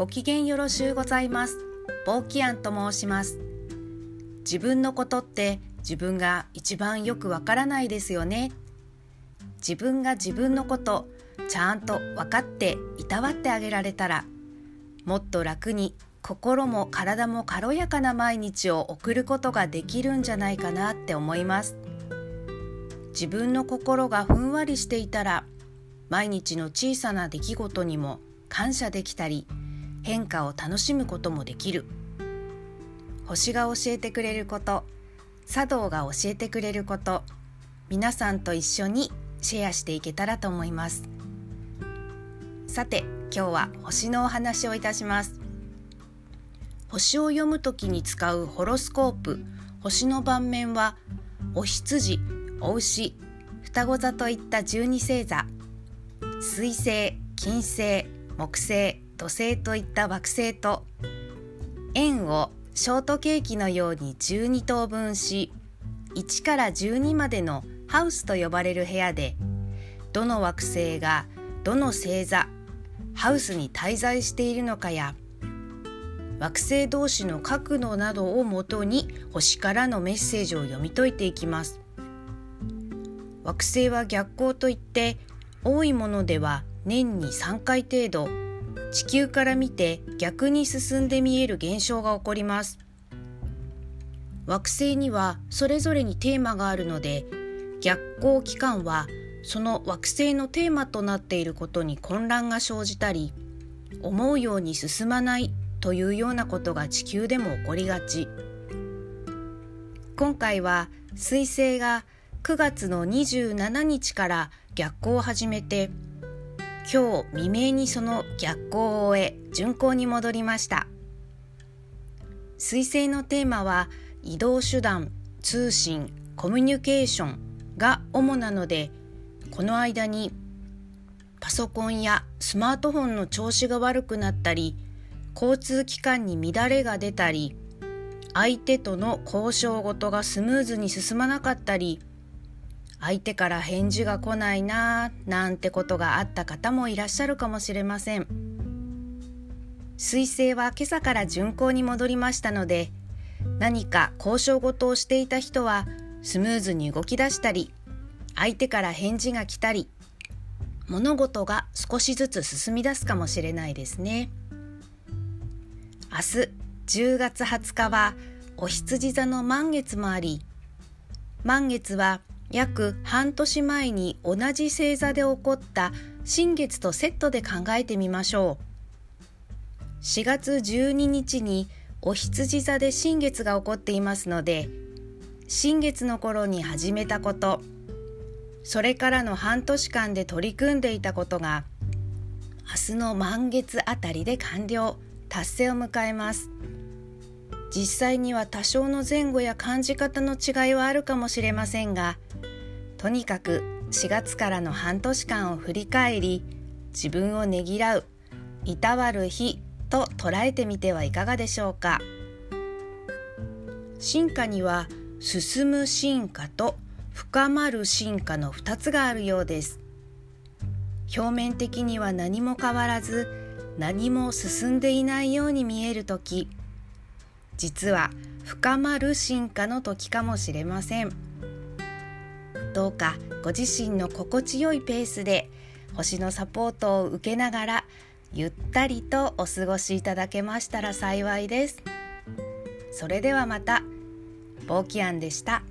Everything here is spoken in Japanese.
ご機嫌よろしゅうございます。ボーキアンと申します。自分のことって自分が一番よくわからないですよね。自分が自分のことちゃんと分かっていたわってあげられたらもっと楽に心も体も軽やかな毎日を送ることができるんじゃないかなって思います。自分の心がふんわりしていたら毎日の小さな出来事にも感謝できたり変化を楽しむこともできる。星が教えてくれること。茶道が教えてくれること。皆さんと一緒にシェアしていけたらと思います。さて今日は星のお話をいたします。星を読むときに使うホロスコープ。星の盤面はお羊お牛双子座といった12星座。水星金星木星土星といった惑星と円をショートケーキのように12等分し1から12までのハウスと呼ばれる部屋でどの惑星がどの星座ハウスに滞在しているのかや惑星同士の角度などをもとに星からのメッセージを読み解いていきます。惑星は逆行といって多いものでは年に3回程度地球から見て逆に進んで見える現象が起こります。惑星にはそれぞれにテーマがあるので逆行期間はその惑星のテーマとなっていることに混乱が生じたり思うように進まないというようなことが地球でも起こりがち。今回は彗星が9月の27日から逆行を始めて今日未明にその逆行を終え巡行に戻りました。彗星のテーマは移動手段通信コミュニケーションが主なのでこの間にパソコンやスマートフォンの調子が悪くなったり交通機関に乱れが出たり相手との交渉事がスムーズに進まなかったり相手から返事が来ないなぁなんてことがあった方もいらっしゃるかもしれません彗星は今朝から巡行に戻りましたので何か交渉事をしていた人はスムーズに動き出したり相手から返事が来たり物事が少しずつ進み出すかもしれないですね。明日10月20日はお羊座の満月もあり満月は約半年前に同じ星座で起こった新月とセットで考えてみましょう。4月12日にお羊座で新月が起こっていますので新月の頃に始めたことそれからの半年間で取り組んでいたことが明日の満月あたりで完了達成を迎えます。実際には多少の前後や感じ方の違いはあるかもしれませんがとにかく4月からの半年間を振り返り自分をねぎらういたわる日と捉えてみてはいかがでしょうか。進化には進む進化と深まる進化の2つがあるようです。表面的には何も変わらず何も進んでいないように見える時実は深まる進化の時かもしれません。どうかご自身の心地よいペースで星のサポートを受けながらゆったりとお過ごしいただけましたら幸いです。それではまた。ボーキアンでした。